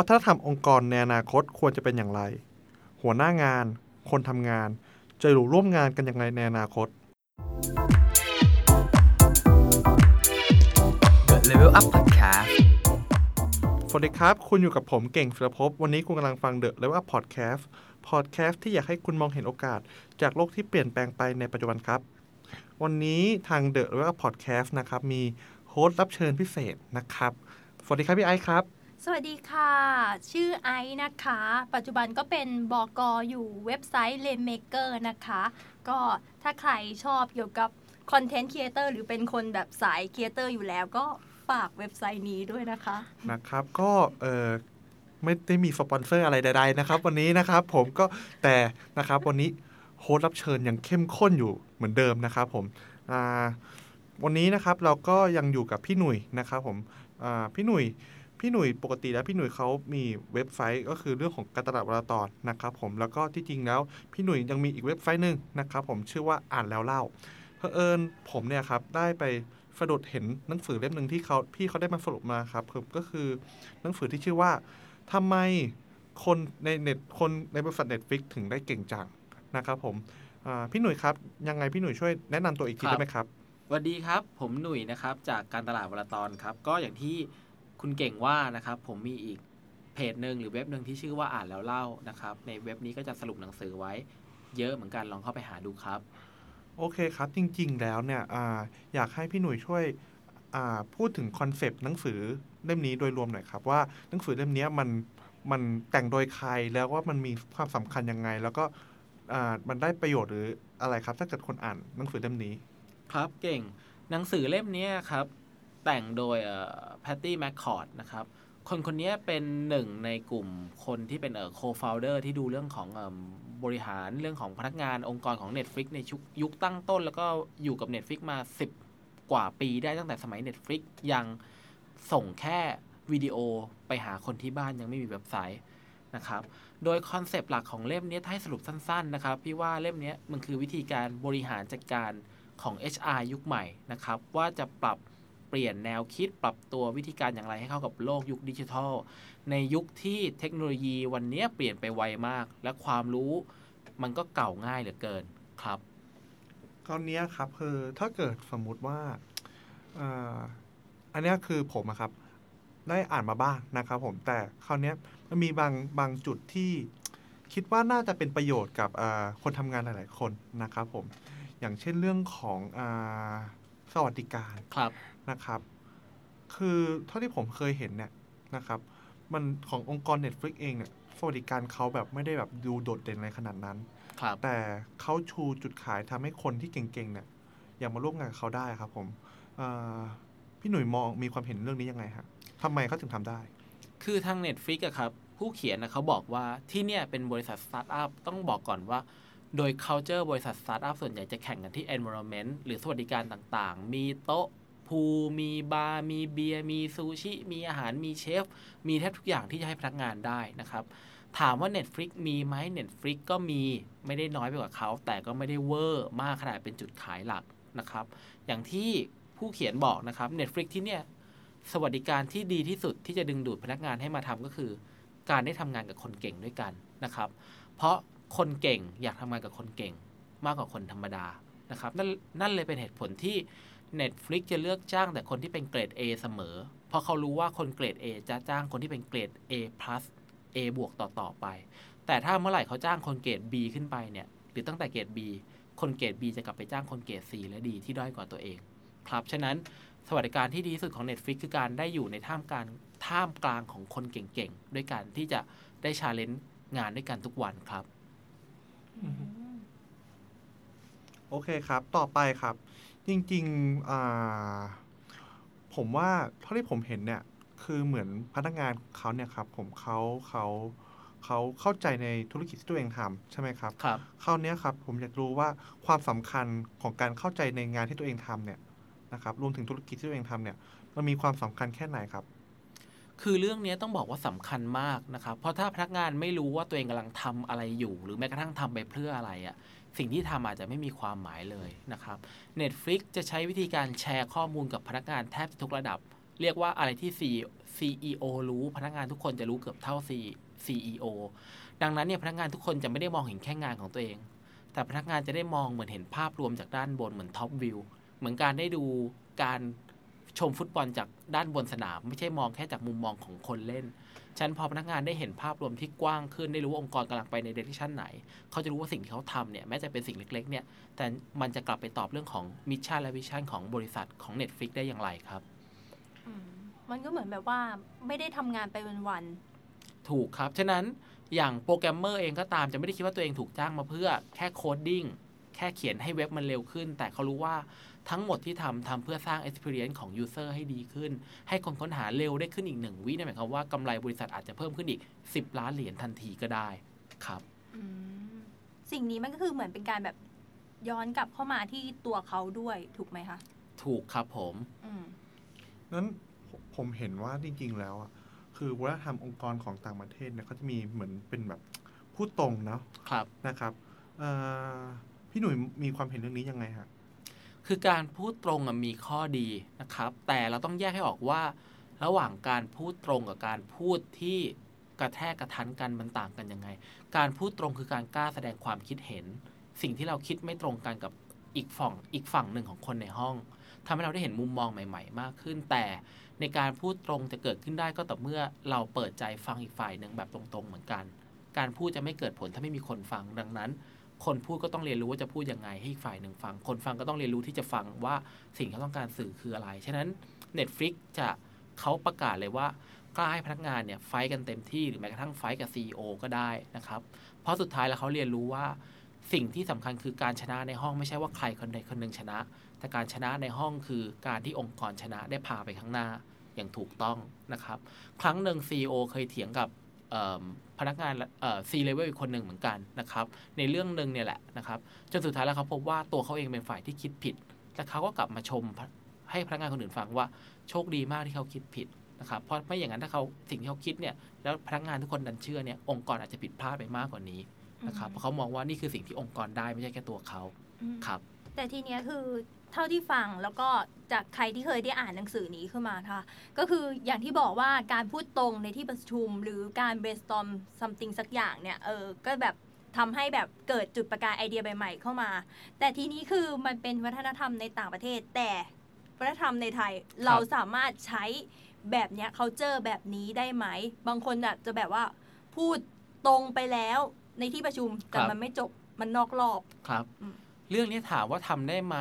วัฒนธรรมองค์กรในอนาคตควรจะเป็นอย่างไร หัวหน้างาน คนทำงาน จะอยู่ร่วมงานกันอย่างไรในอนาคต The Level Up Podcast สวัสดีครับ คุณอยู่กับผมเก่งศิลภพ วันนี้คุณกำลังฟัง The Level Up Podcast Podcast ที่อยากให้คุณมองเห็นโอกาส จากโลกที่เปลี่ยนแปลงไปในปัจจุบันครับ วันนี้ทาง The Level Up Podcast นะครับ มีhost รับเชิญพิเศษนะครับ สวัสดีครับพี่ไอซ์ครับ สวัสดีค่ะ ชื่อไอซ์นะคะ ปัจจุบันก็เป็นบอกออยู่เว็บไซต์ l a m a k e r นะคะ ก็ถ้าใครชอบเกี่ยวกับ content creator หรือเป็นคนแบบสาย creator อยู่แล้วก็ฝากเว็บไซต์นี้ด้วยนะคะ นะครับ ก็เออไม่ได้มีสปอนเซอร์อะไรใดๆนะครับ วันนี้นะครับผมก็แต่นะครับวันนี้ host รับเชิญยังเข้มข้นอยู่เหมือนเดิมนะครับผมวันนี้นะครับเราก็ยังอยู่กับพี่หนุ่ยนะครับผมพี่หนุ่ย พี่หนุ่ยปกติแล้วพี่หนุ่ยเขามีเว็บไซต์ก็คือเรื่องของการตลาดวลาตอนนะครับผมแล้วก็ที่จริงแล้วพี่หนุ่ยยังมีอีกเว็บไซต์หนึ่งนะครับผมชื่อว่าอ่านแล้วเล่าเผอิญผมเนี่ยครับได้ไปสะดุดเห็นหนังสือเล่มหนึ่งที่เขาพี่เขาได้มาสรุปมาครับคือก็คือหนังสือที่ชื่อว่าทำไมคนในเน็ตคนในบริษัทเน็ตฟิกถึงได้เก่งจังนะครับผมอ่าพี่หนุ่ยครับยังไงพี่หนุ่ยช่วยแนะนำตัวอีกทีครับได้ไหมครับสวัสดีครับ ผมหนุ่ยนะครับจากการตลาดวลาตอนครับ ก็อย่างที่ คุณเก่งว่านะครับผมมีอีกเพจหนึ่งหรือเว็บหนึ่งที่ชื่อว่าอ่านแล้วเล่านะครับ ในเว็บนี้ก็จะสรุปหนังสือไว้ เยอะเหมือนกันลองเข้าไปหาดูครับ โอเคครับจริงๆแล้วเนี่ยอาอยากให้พี่หนุ่ยช่วยอ่าพูดถึงคอนเซปต์หนังสือเล่มนี้โดยรวมหน่อยครับ ว่าหนังสือเล่มเนี้ยมันมันแต่งโดยใครแล้วว่ามันมีความสำคัญยังไง แล้วก็อ่ามันได้ประโยชน์หรืออะไรครับ ถ้าเกิดคนอ่านหนังสือเล่มนี้ ครับเก่งหนังสือเล่มเนี้ยครับ แต่งโดยแพตตี้แมคคอร์ดนะครับ คนคนนี้เป็นหนึ่งในกลุ่มคนที่เป็น co-founder ที่ดูเรื่องของเอิ่มบริหารเรื่องของพนักงานองค์กรของ Netflix ในชุกยุคตั้งต้น แล้วก็อยู่กับ Netflix มา 10 กว่าปีได้ตั้งแต่สมัย Netflix ยังส่งแค่วิดีโอไปหาคนที่บ้านยังไม่มีเว็บไซต์นะครับ โดยคอนเซปต์หลักของเล่มนี้ถ้าให้สรุปสั้นๆนะครับ พี่ว่าเล่มนี้มันคือวิธีการบริหารจัดการของ HR ยุคใหม่นะครับ ว่าจะปรับ เปลี่ยนแนวคิดปรับตัววิธีการอย่างไรให้เข้ากับโลกยุคดิจิทัล ในยุคที่เทคโนโลยีวันนี้เปลี่ยนไปไวมาก และความรู้มันก็เก่าง่ายเหลือเกินครับคราวนี้ครับคือถ้าเกิดสมมุติว่าอันนี้คือผมครับ ได้อ่านมาบ้างนะครับผมแต่คราวนี้มันมีบางบางจุดที่คิดว่าน่าจะเป็นประโยชน์กับคนทำงานหลาย ๆ คนนะครับผมอย่างเช่นเรื่องของอ สวัสดิการครับนะครับ คือเท่าที่ผมเคยเห็นเนี่ยนะครับ มันขององค์กร Netflix เองเนี่ยสวัสดิการเขาแบบไม่ได้แบบดูโดดเด่นอะไรขนาดนั้นครับแต่เขาชูจุดขายทำให้คนที่เก่งๆเนี่ยอยากมาร่วมงานกับเขาได้ครับผมเอ่อพี่หนุ่ยมองมีความเห็นเรื่องนี้ยังไงฮะทำไมเขาถึงทำได้ คือทาง Netflix อะครับ ผู้เขียนนะเขาบอกว่าที่เนี่ยเป็นบริษัทสตาร์ทอัพต้องบอกก่อนว่า โดย culture บริษัทสตาร์ทอัพส่วนใหญ่จะแข่งกันที่ environment หรือสวัสดิการต่างๆ มีโต๊ะพูลมีบาร์มีเบียร์มีซูชิ มีอาหารมีเชฟ มีแทบทุกอย่างที่จะให้พนักงานได้นะครับ ถามว่า Netflix มีไหม Netflix ก็มีไม่ได้น้อยไปกว่าเขา แต่ก็ไม่ได้เวอร์มากขนาดเป็นจุดขายหลักนะครับ อย่างที่ผู้เขียนบอกนะครับ Netflix ที่เนี่ย สวัสดิการที่ดีที่สุดที่จะดึงดูดพนักงานให้มาทำก็คือ การได้ทำงานกับคนเก่งด้วยกันนะครับ เพราะ คนเก่ง อยากทำงานกับคนเก่ง มากกว่าคนธรรมดานะครับนั่นนั่นเลยเป็นเหตุผลที่ Netflix จะเลือกจ้างแต่คนที่เป็นเกรด A เสมอ เพราะเขารู้ว่าคนเกรด A จะจ้างคนที่เป็นเกรด A plus A บวกต่อๆไป แต่ถ้าเมื่อไหร่เขาจ้างคนเกรด B ขึ้นไปเนี่ยหรือตั้งแต่เกรด B คนเกรด B จะกลับไปจ้างคนเกรด C และดีที่ด้อยกว่าตัวเอง ครับ ฉะนั้นสวัสดิการที่ดีที่สุดของ Netflix คือการได้อยู่ในท่ามกลางท่ามกลางของคนเก่งๆ ด้วยการที่จะได้ชาเลนจ์งานด้วยกันทุกวันครับ โอเคครับ ต่อไปครับ จริงๆอ่าผมว่าเท่าที่ผมเห็นเนี่ย คือเหมือนพนักงานเขาเนี่ยครับ ผมเขาเขาเขาเข้าใจในธุรกิจที่ตัวเองทำใช่ไหมครับ ครับ คราวเนี้ยครับ ผมอยากรู้ว่าความสำคัญของการเข้าใจในงานที่ตัวเองทำเนี่ยนะครับ รวมถึงธุรกิจที่ตัวเองทำเนี่ย มันมีความสำคัญแค่ไหนครับ คือเรื่องนี้ต้องบอกว่าสำคัญมากนะครับ เพราะถ้าพนักงานไม่รู้ว่าตัวเองกำลังทำอะไรอยู่ หรือแม้กระทั่งทำไปเพื่ออะไรอะ่ะสิ่งที่ทำอาจจะไม่มีความหมายเลยนะครับ Netflix จะใช้วิธีการแชร์ข้อมูลกับพนักงานแทบทุกระดับ เรียกว่าอะไรที่ C CEO รู้พนักงานทุกคนจะรู้เกือบเท่า CEO ดังนั้นเนี่ยพนักงานทุกคนจะไม่ได้มองเห็นแค่งานของตัวเอง แต่พนักงานจะได้มองเหมือนเห็นภาพรวมจากด้านบนเหมือนท็อปวิวเหมือนการได้ดูการ ชมฟุตบอลจากด้านบนสนาม ไม่ใช่มองแค่จากมุมมองของคนเล่นฉะนันพอพนักงานได้เห็นภาพรวมที่กว้างขึ้นได้รู้ว่าองค์กรกำลังไปในเดเรคชันไหน เขาจะรู้ว่าสิ่งที่เขาทำเนี่ยแม้จะเป็นสิ่งเล็กๆเนี่ยแต่มันจะกลับไปตอบเรื่องของ mission และ vision ของบริษัทของ Netflix ได้อย่างไรครับอืมมันก็เหมือนแบบว่าไม่ได้ทำงานไปวันถูกครับ ฉะนั้นอย่างโปรแกรมเมอร์เองก็ตามจะไม่ได้คิดว่าตัวเองถูกจ้างมาเพื่อ แค่ coding แค่เขียนให้เว็บมันเร็วขึ้น แต่เขารู้ว่า ทั้งหมดที่ทำทำเพื่อสร้าง experience ของ user ให้ดีขึ้น ให้คนค้นหาเร็วได้ขึ้นอีกหนึ่งวินั่นหมายความว่ากำไรบริษัทอาจจะเพิ่มขึ้นอีก 10 ล้านเหรียญทันทีก็ได้ครับๆอืมสิ่งนี้มันก็คือเหมือนเป็นการแบบย้อนกลับเข้ามาที่ตัวเขาด้วยถูกไหมคะ ถูกครับผมอืมนั้นผมผมเห็นว่าจริงๆแล้วอะคือวัฒนธรรมองค์กรของต่างประเทศเนี่ยเขาจะมีเหมือนเป็นแบบพูดตรงเนาะครับนะครับเอ่อพี่หนุ่ยมีความเห็นเรื่องนี้ยังไงฮะ คือการพูดตรงมีข้อดีนะครับ แต่เราต้องแยกให้ออกว่า ระหว่างการพูดตรงกับการพูดที่กระแทกกระทันกันมันต่างกันยังไง การพูดตรงคือการกล้าแสดงความคิดเห็น สิ่งที่เราคิดไม่ตรงกันกับอีกฝั่งอีกฝั่งหนึ่งของคนในห้องทำให้เราได้เห็นมุมมองใหม่ ๆ มากขึ้น แต่ในการพูดตรงจะเกิดขึ้นได้ก็ต่อเมื่อเราเปิดใจฟังอีกฝ่ายหนึ่งแบบตรงๆเหมือนกัน การพูดจะไม่เกิดผลถ้าไม่มีคนฟังดังนั้น คนพูดก็ต้องเรียนรู้ว่าจะพูดยังไงให้อีกฝ่ายหนึ่งฟัง คนฟังก็ต้องเรียนรู้ที่จะฟังว่าสิ่งที่เขาต้องการสื่อคืออะไร ฉะนั้น Netflix จะเขาประกาศเลยว่ากล้าให้พนักงานเนี่ยไฟกันเต็มที่หรือแม้กระทั่งไฟกับ CEO ก็ได้นะครับ เพราะสุดท้ายแล้วเขาเรียนรู้ว่าสิ่งที่สำคัญคือการชนะในห้องไม่ใช่ว่าใครคนใดคนหนึ่งชนะ แต่การชนะในห้องคือการที่องค์กรชนะได้พาไปข้างหน้าอย่างถูกต้องนะครับ ครั้งหนึ่ง CEO เคยเถียงกับ พนักงานเอ่อ C level อีกคนหนึ่งเหมือนกันนะครับ ในเรื่องหนึ่งเนี่ยแหละนะครับจนสุดท้ายแล้วเขาพบว่าตัวเขาเองเป็นฝ่ายที่คิดผิด แต่เขาก็กลับมาชมให้พนักงานคนอื่นฟังว่าโชคดีมากที่เขาคิดผิดนะครับเพราะไม่อย่างนั้นถ้าเขาสิ่งที่เขาคิดเนี่ยแล้วพนักงานทุกคนดันเชื่อเนี่ยองค์กรอาจจะผิดพลาดไปมากกว่านี้นะครับเพราะเขามองว่านี่คือสิ่งที่องค์กรได้ไม่ใช่แค่ตัวเขาครับ แต่ทีเนี้ยคือเท่าที่ฟังแล้วก็จากใครที่เคยได้อ่านหนังสือนี้ขึ้นมาค่ะ ก็คืออย่างที่บอกว่าการพูดตรงในที่ประชุม หรือการ brainstorm something สักอย่างเนี่ยเออก็แบบทำให้แบบเกิดจุดประกายไอเดียใหม่ๆเข้ามา แต่ทีนี้คือมันเป็นวัฒนธรรมในต่างประเทศ แต่วัฒนธรรมในไทยเราสามารถใช้แบบเนี้ย culture แบบนี้ได้ไหม บางคนอาจจะแบบว่าพูดตรงไปแล้วในที่ประชุมแต่ครับมันไม่จบมันนอกรอบครับอืม เรื่องนี้ถามว่าทำได้ไหม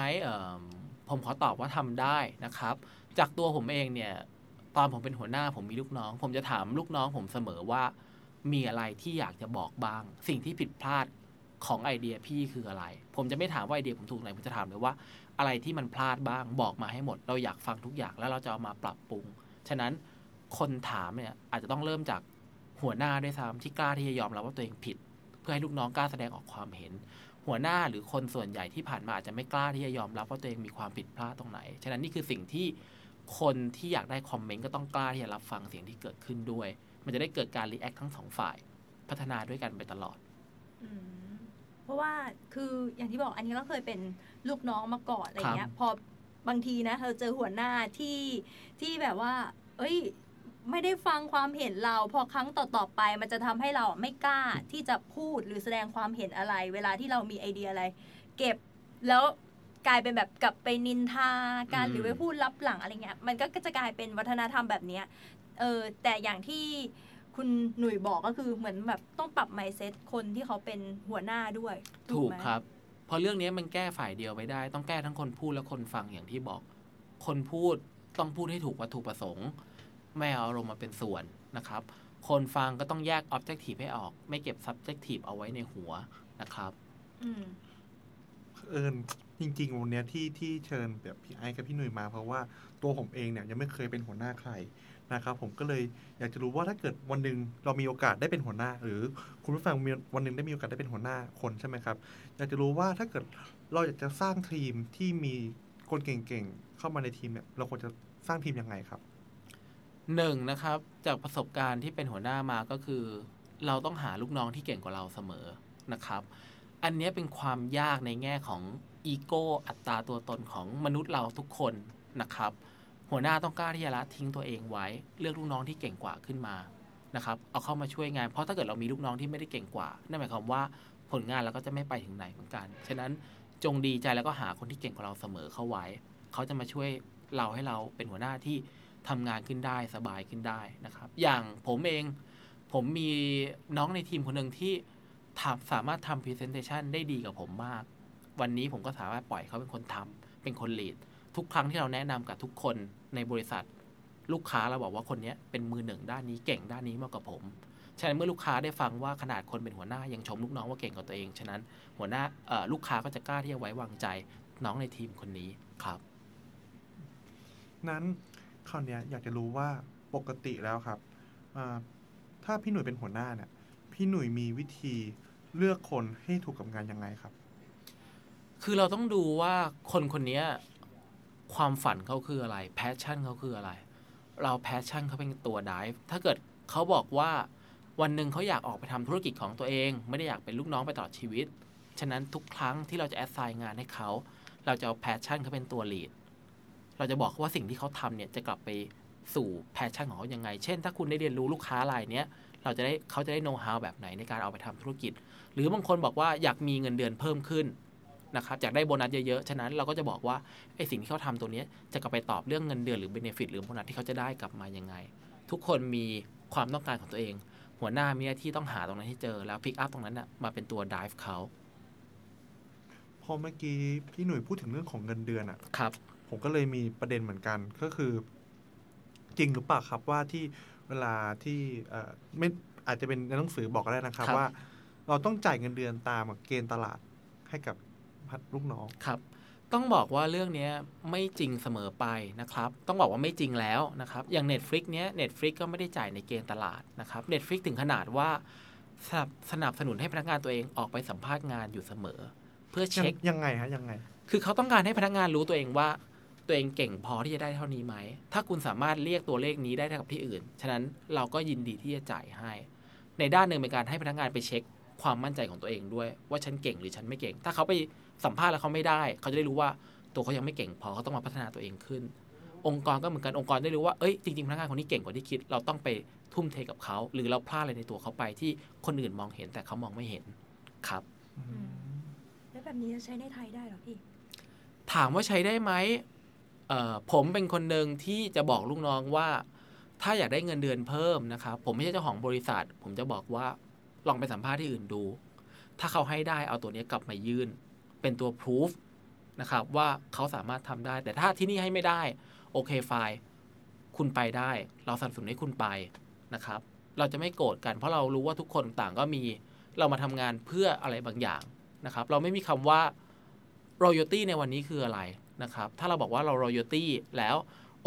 ผมขอตอบว่าทำได้นะครับ จากตัวผมเองเนี่ยตอนผมเป็นหัวหน้าผมมีลูกน้อง ผมจะถามลูกน้องผมเสมอว่า มีอะไรที่อยากจะบอกบ้าง สิ่งที่ผิดพลาดของไอเดียพี่คืออะไร ผมจะไม่ถามว่าไอเดียผมถูกไหนผมจะถามเลยว่าอะไรที่มันพลาดบ้างบอกมาให้หมด เราอยากฟังทุกอย่างแล้วเราจะเอามาปรับปรุง ฉะนั้นคนถามเนี่ยอาจจะต้องเริ่มจากหัวหน้าด้วยซ้ำที่กล้าที่จะยอมรับว่าตัวเองผิด เพื่อให้ลูกน้องกล้าแสดงออกความเห็น หัวหน้าหรือคนส่วนใหญ่ที่ผ่านมาอาจจะไม่กล้าที่จะยอมรับว่าตัวเองมีความผิดพลาดตรงไหน ฉะนั้นนี่คือสิ่งที่คนที่อยากได้คอมเมนต์ก็ต้องกล้าที่จะรับฟังเสียงที่เกิดขึ้นด้วย มันจะได้เกิดการ react ทั้งสองฝ่าย พัฒนาด้วยกันไปตลอดอืมเพราะว่าคืออย่างที่บอกอันนี้เราเคยเป็นลูกน้องมาก่อนอะไรเงี้ย พอบางทีนะเราเจอหัวหน้าที่ที่แบบว่า เอ้ย ไม่ได้ฟังความเห็นเรา พอครั้งต่อๆไป มันจะทำให้เราไม่กล้าที่จะพูดหรือแสดงความเห็นอะไร เวลาที่เรามีไอเดียอะไร เก็บแล้วกลายเป็นแบบกลับไปนินทาการอืมหรือไปพูดลับหลังอะไรเงี้ยมันก็จะกลายเป็นวัฒนธรรมแบบเนี้ยเออแต่อย่างที่คุณหนุ่ยบอกก็คือเหมือนแบบต้องปรับ mindset คนที่เขาเป็นหัวหน้าด้วย ถูกไหมครับเพราะเรื่องนี้มันแก้ฝ่ายเดียวไม่ได้ ต้องแก้ทั้งคนพูดและคนฟังอย่างที่บอก คนพูดต้องพูดให้ถูกวัตถุประสงค์ ไม่เอาอารมณ์มาเป็นส่วนนะครับ คนฟังก็ต้องแยก objective ให้ออก ไม่เก็บ subjective เอาไว้ในหัวนะครับอืมเอิญจริงๆวันเนี้ยที่ที่เชิญแบบพี่ไอ้กับพี่หนุ่ยมา เพราะว่าตัวผมเองเนี่ยยังไม่เคยเป็นหัวหน้าใครนะครับ ผมก็เลยอยากจะรู้ว่าถ้าเกิดวันหนึ่งเรามีโอกาสได้เป็นหัวหน้า หรือคุณผู้ฟังมีวันหนึ่งได้มีโอกาสได้เป็นหัวหน้าคนใช่ไหมครับ อยากจะรู้ว่าถ้าเกิดเราอยากจะสร้างทีมที่มีคนเก่งๆเข้ามาในทีมเนี่ยเราควรจะสร้างทีมยังไงครับ หนึ่งนะครับ จากประสบการณ์ที่เป็นหัวหน้ามาก็คือ เราต้องหาลูกน้องที่เก่งกว่าเราเสมอนะครับ อันนี้เป็นความยากในแง่ของอีโก้อัตราตัวตนของมนุษย์เราทุกคนนะครับ หัวหน้าต้องกล้าที่จะละทิ้งตัวเองไว้ เลือกลูกน้องที่เก่งกว่าขึ้นมานะครับเอาเข้ามาช่วยงานเพราะถ้าเกิดเรามีลูกน้องที่ไม่ได้เก่งกว่านั่นหมายความว่าผลงานเราก็จะไม่ไปถึงไหนเหมือนกัน ฉะนั้นจงดีใจแล้วก็หาคนที่เก่งกว่าเราเสมอเข้าไว้ เขาจะมาช่วยเราให้เราเป็นหัวหน้าที่ ทำงานขึ้นได้สบายขึ้นได้นะครับ อย่างผมเองผมมีน้องในทีมคนหนึ่งที่ทำสามารถทำ presentation ได้ดีกับผมมาก วันนี้ผมก็สามารถปล่อยเขาเป็นคนทำเป็นคนลีดทุกครั้งที่เราแนะนำกับทุกคนในบริษัท ลูกค้าเราบอกว่าคนนี้เป็นมือหนึ่งด้านนี้เก่งด้านนี้มากกว่าผมฉะนั้นเมื่อลูกค้าได้ฟังว่าขนาดคนเป็นหัวหน้ายังชมลูกน้องว่าเก่งกว่าตัวเอง ฉะนั้นหัวหน้าลูกค้าก็จะกล้าที่จะไว้วางใจน้องในทีมคนนี้ครับ นั้น คราวนี้อยากจะรู้ว่าปกติแล้วครับ ถ้าพี่หนุ่ยเป็นหัวหน้าเนี่ย พี่หนุ่ยมีวิธีเลือกคนให้ถูกกับงานยังไงครับ คือเราต้องดูว่าคนคนนี้ความฝันเขาคืออะไร passion เขาคืออะไร เรา passion เขาเป็นตัวด v e ถ้าเกิดเขาบอกว่าวันหนึ่งเขาอยากออกไปทำธุรกิจของตัวเอง ไม่ได้อยากเป็นลูกน้องไปตลอดชีวิต ฉะนั้นทุกครั้งที่เราจะแอดไซน์งานให้เขา เราจะเอา passion เขาเป็นตัว lead เราจะบอกว่าสิ่งที่เขาทำเนี่ยจะกลับไปสู่ passion ของเขายังไง เช่น ถ้าคุณได้เรียนรู้ลูกค้ารายเนี้ยเราจะได้เขาจะได้โน้ตฮาวแบบไหนในการเอาไปทำธุรกิจ หรือบางคนบอกว่าอยากมีเงินเดือนเพิ่มขึ้นนะครับอยากได้โบนัสเยอะๆ ฉะนั้นเราก็จะบอกว่าไอ้สิ่งที่เขาทำตัวเนี้ยจะกลับไปตอบเรื่องเงินเดือนหรือ benefit หรือโบนัสที่เขาจะได้กลับมายังไง ทุกคนมีความต้องการของตัวเอง หัวหน้ามีหน้าที่ต้องหาตรงนั้นให้เจอแล้วพิกอัพตรงนั้นนะมาเป็นตัว drive เขาพอเมื่อกี้พี่หนุ่ยพูดถึงเรื่องของเงินเดือนอะครับ ผมก็เลยมีประเด็นเหมือนกันก็คือ จริงหรือเปล่าครับว่าที่เวลาที่เอ่อไม่อาจจะเป็นในหนังสือบอกก็ได้นะครับครับ ว่า เราต้องจ่ายเงินเดือนตามเกณฑ์ตลาดให้กับลูกน้องครับ ต้องบอกว่าเรื่องเนี้ยไม่จริงเสมอไปนะครับ ต้องบอกว่าไม่จริงแล้วนะครับ อย่าง Netflix เนี้ย Netflix ก็ไม่ได้จ่ายในเกณฑ์ตลาดนะครับ Netflix ถึงขนาดว่าสนับสนับสนุนให้พนักงานตัวเองออกไปสัมภาษณ์งานอยู่เสมอ เพื่อยังเช็คยังไงฮะยังไง คือเขาต้องการให้พนักงานรู้ตัวเองว่า ตัวเองเก่งพอที่จะได้เท่านี้ไหม ถ้าคุณสามารถเรียกตัวเลขนี้ได้เท่ากับที่อื่น ฉะนั้นเราก็ยินดีที่จะจ่ายให้ ในด้านหนึ่งเป็นการให้พนักงานไปเช็คความมั่นใจของตัวเองด้วย ว่าฉันเก่งหรือฉันไม่เก่ง ถ้าเขาไปสัมภาษณ์แล้วเขาไม่ได้ เขาจะได้รู้ว่าตัวเขายังไม่เก่งพอเขาต้องมาพัฒนาตัวเองขึ้น องค์กรก็เหมือนกันองค์กรได้รู้ว่าเอ้ยจริงๆพนักงานคนนี้เก่งกว่าที่คิด เราต้องไปทุ่มเทกับเขา หรือเราพลาดอะไรในตัวเขาไปที่คนอื่นมองเห็นแต่เขามองไม่เห็นครับแล้วแบบนี้จะใช้ในไทยได้เหรอพี่ถามว่าใช้ได้ไหมเอ่อ ผมเป็นคนหนึ่งที่จะบอกลูกน้องว่า ถ้าอยากได้เงินเดือนเพิ่มนะครับผมไม่ใช่เจ้าของบริษัท ผมจะบอกว่าลองไปสัมภาษณ์ที่อื่นดู ถ้าเขาให้ได้เอาตัวนี้กลับมายื่น เป็นตัวพิสูจนะครับว่าเขาสามารถทำได้ แต่ถ้าที่นี่ให้ไม่ได้ โอเคไฟล์คุณไปได้ เราสนับสนุนให้คุณไปนะครับ เราจะไม่โกรธกันเพราะเรารู้ว่าทุกคนต่างก็มีเรามาทำงานเพื่ออะไรบางอย่างนะครับ เราไม่มีคำว่า royalty ในวันนี้คืออะไร นะครับ ถ้าเราบอกว่าเรา royalty แล้ว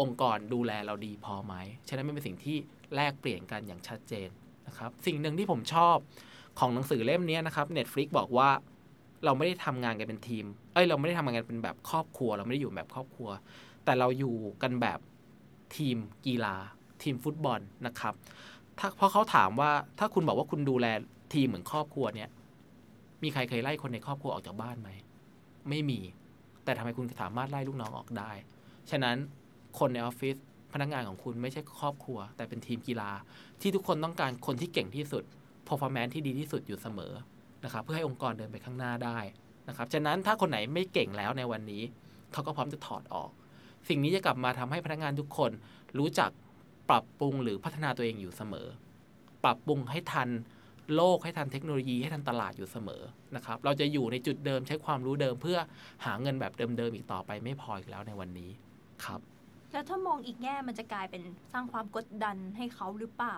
องค์กรดูแลเราดีพอไหม ฉะนั้นมันเป็นสิ่งที่แลกเปลี่ยนกันอย่างชัดเจนนะครับ สิ่งหนึ่งที่ผมชอบของหนังสือเล่มนี้นะครับ Netflix บอกว่าเราไม่ได้ทำงานกันเป็นทีม เอ้ย เราไม่ได้ทำงานกันเป็นแบบครอบครัว เราไม่ได้อยู่แบบครอบครัว แต่เราอยู่กันแบบทีมกีฬา ทีมฟุตบอลนะครับ ถ้าเพราะเขาถามว่าถ้าคุณบอกว่าคุณดูแลทีมเหมือนครอบครัวเนี่ย มีใครเคยไล่คนในครอบครัวออกจากบ้านไหม ไม่มี แต่ทำไมคุณสามารถไล่ลูกน้องออกได้ ฉะนั้นคนในออฟฟิศพนักงานของคุณไม่ใช่ครอบครัว แต่เป็นทีมกีฬา ที่ทุกคนต้องการคนที่เก่งที่สุด performance ที่ดีที่สุดอยู่เสมอนะครับเพื่อให้องค์กรเดินไปข้างหน้าได้นะครับฉะนั้นถ้าคนไหนไม่เก่งแล้วในวันนี้เขาก็พร้อมจะถอดออก สิ่งนี้จะกลับมาทำให้พนักงานทุกคนรู้จักปรับปรุงหรือพัฒนาตัวเองอยู่เสมอ ปรับปรุงให้ทัน โลกให้ทันเทคโนโลยีให้ทันตลาดอยู่เสมอนะครับ เราจะอยู่ในจุดเดิมใช้ความรู้เดิมเพื่อหาเงินแบบเดิมๆอีกต่อไปไม่พออีกแล้วในวันนี้ครับ แล้วถ้ามองอีกแง่มันจะกลายเป็นสร้างความกดดันให้เขาหรือเปล่า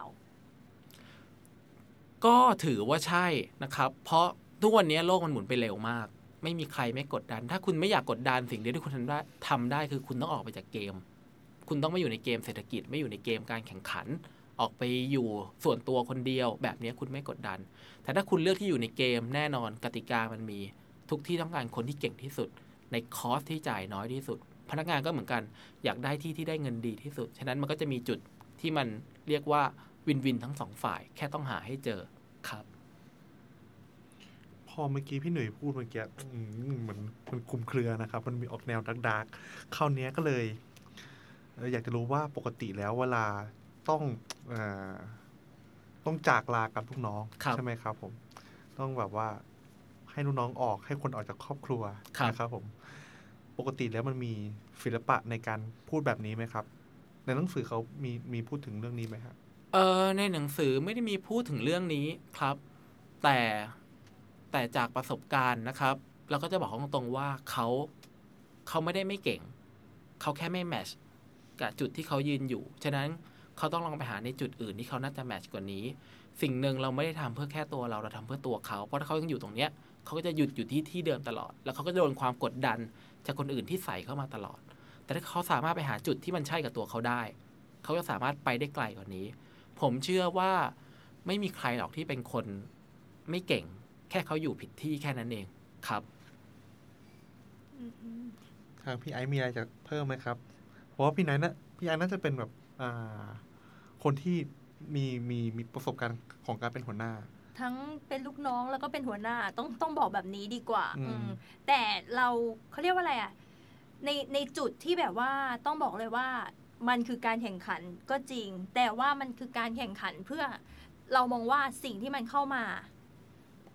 ก็ถือว่าใช่นะครับ เพราะทุกวันนี้โลกมันหมุนไปเร็วมาก ไม่มีใครไม่กดดัน ถ้าคุณไม่อยากกดดันสิ่งเดียวที่คุณทำได้ทำได้คือคุณต้องออกไปจากเกม คุณต้องไม่อยู่ในเกมเศรษฐกิจไม่อยู่ในเกมการแข่งขัน ออกไปอยู่ส่วนตัวคนเดียว แบบนี้คุณไม่กดดัน แต่ถ้าคุณเลือกที่อยู่ในเกมแน่นอนกติกามันมี ทุกที่ต้องการคนที่เก่งที่สุด ในคอสที่จ่ายน้อยที่สุด พนักงานก็เหมือนกัน อยากได้ที่ที่ได้เงินดีที่สุด ฉะนั้นมันก็จะมีจุดที่มันเรียกว่าวินวินทั้งสองฝ่าย แค่ต้องหาให้เจอครับ พอเมื่อกี้พี่หนุ่ยพูดเมื่อกี้มเหมือนมันคลุมเครือนะครับ มันมีออกแนวดักดักคราวเนี้ยก็เลยอยากจะรู้ว่าปกติแล้วเวลา ต้องเออต้องจากลากับลูกน้องครับใช่ไหมครับ ผม ต้องแบบว่าให้ลูกน้องออกให้คนออกจากครอบครัวครับนะครับ ผม ปกติแล้วมันมีศิลปะในการพูดแบบนี้ไหมครับ ในหนังสือเขามีมีพูดถึงเรื่องนี้ไหมครับเออในหนังสือไม่ได้มีพูดถึงเรื่องนี้ครับ แต่แต่จากประสบการณ์นะครับเราก็จะบอกตรงๆว่าเขาเขาไม่ได้ไม่เก่ง เขาแค่ไม่แมชกับจุดที่เขายืนอยู่ ฉะนั้น เขาต้องลองไปหาในจุดอื่นที่เขาน่าจะแมชกว่านี้ สิ่งหนึ่งเราไม่ได้ทำเพื่อแค่ตัวเราเราทำเพื่อตัวเขาเพราะถ้าเขายังอยู่ตรงเนี้ยเขาก็จะหยุดอยู่ที่ที่เดิมตลอด แล้วเขาก็โดนความกดดันจากคนอื่นที่ใส่เข้ามาตลอด แต่ถ้าเขาสามารถไปหาจุดที่มันใช่กับตัวเขาได้ เขาจะสามารถไปได้ไกลกว่านี้ ผมเชื่อว่าไม่มีใครหรอกที่เป็นคนไม่เก่ง แค่เขาอยู่ผิดที่แค่นั้นเองครับทางพี่ไอซ์มีอะไรจะเพิ่มไหมครับเพราะว่าพี่ไนท์นะพี่ไอซ์น่าจะเป็นแบบ คนที่มีมีมีประสบการณ์ของการเป็นหัวหน้า ทั้งเป็นลูกน้องแล้วก็เป็นหัวหน้าต้องต้องบอกแบบนี้ดีกว่าอืมอืมแต่เราเขาเรียกว่าอะไรอะในในจุดที่แบบว่าต้องบอกเลยว่ามันคือการแข่งขันก็จริง แต่ว่ามันคือการแข่งขันเพื่อเรามองว่าสิ่งที่มันเข้ามา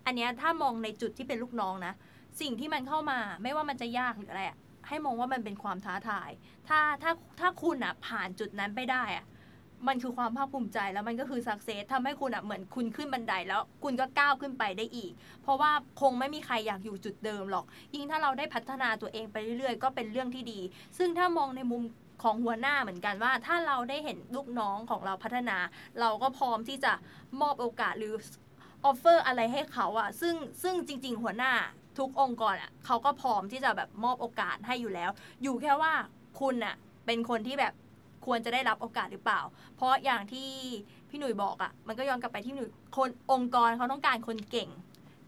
อันเนี้ยถ้ามองในจุดที่เป็นลูกน้องนะ สิ่งที่มันเข้ามา ไม่ว่ามันจะยากหรืออะไรอะ ให้มองว่ามันเป็นความท้าทาย ถ้าถ้าถ้าคุณอะผ่านจุดนั้นไปได้อะมันคือความภาคภูมิใจแล้วมันก็คือ success ทำให้คุณอะเหมือนคุณขึ้นบันไดแล้วคุณก็ก้าวขึ้นไปได้อีก เพราะว่าคงไม่มีใครอยากอยู่จุดเดิมหรอก ยิ่งถ้าเราได้พัฒนาตัวเองไปเรื่อยๆ ก็เป็นเรื่องที่ดี ซึ่งถ้ามองในมุมของหัวหน้าเหมือนกันว่า ถ้าเราได้เห็นลูกน้องของเราพัฒนา เราก็พร้อมที่จะมอบโอกาสหรือ offer อะไรให้เขาอะซึ่งซึ่งจริง ๆ หัวหน้า ทุกองค์กรอะเขาก็พร้อมที่จะแบบมอบโอกาสให้อยู่แล้ว อยู่แค่ว่าคุณอะเป็นคนที่แบบควรจะได้รับโอกาสหรือเปล่า เพราะอย่างที่พี่หนุ่ยบอกอะ่ะ มันก็ย้อนกลับไปที่หนุ่ยคนองค์กรเขาต้องการคนเก่ง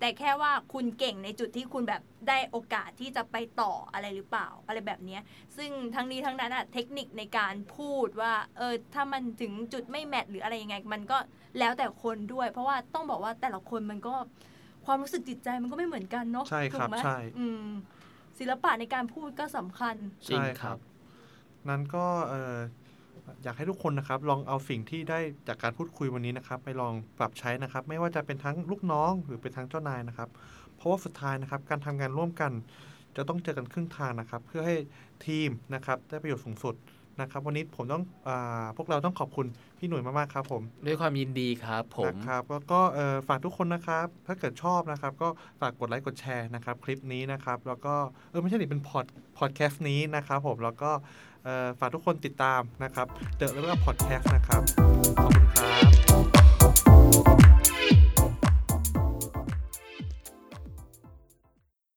แต่แค่ว่าคุณเก่งในจุดที่คุณแบบได้โอกาสที่จะไปต่ออะไรหรือเปล่า อะไรแบบนี้ ซึ่งทั้งนี้ทั้งนั้นอะเทคนิคในการพูดว่า เออ ถ้ามันถึงจุดไม่แมทหรืออะไรยังไง มันก็แล้วแต่คนด้วย เพราะว่าต้องบอกว่าแต่ละคนมันก็ ความรู้สึกจิตใจมันก็ไม่เหมือนกันเนาะใช่ครับถูกไหมใช่อืมศิลปะในการพูดก็สำคัญจริงใช่ครับ นั้นก็เอ่ออยากให้ทุกคนนะครับ ลองเอาสิ่งที่ได้จากการพูดคุยวันนี้นะครับ ไปลองปรับใช้นะครับ ไม่ว่าจะเป็นทั้งลูกน้องหรือเป็นทั้งเจ้านายนะครับ เพราะว่าสุดท้ายนะครับ การทำงานร่วมกัน จะต้องเจอกันครึ่งทางนะครับ เพื่อให้ทีมนะครับได้ประโยชน์สูงสุดนะครับ วันนี้ผมต้องอาพวกเราต้องขอบคุณ พี่หนุ่ยมากๆครับผม ด้วยความยินดีครับผมนะครับแล้วก็เอ่อฝากทุกคนนะครับ ถ้าเกิดชอบนะครับ ก็ฝากกดไลค์กดแชร์นะครับ คลิปนี้นะครับ แล้วก็เออไม่ใช่ดิเป็นพอดพอดแคสต์นี้นะครับ ผมแล้วก็เอ่อฝากทุกคนติดตามนะครับ The Level Up Podcast นะครับขอบคุณครับ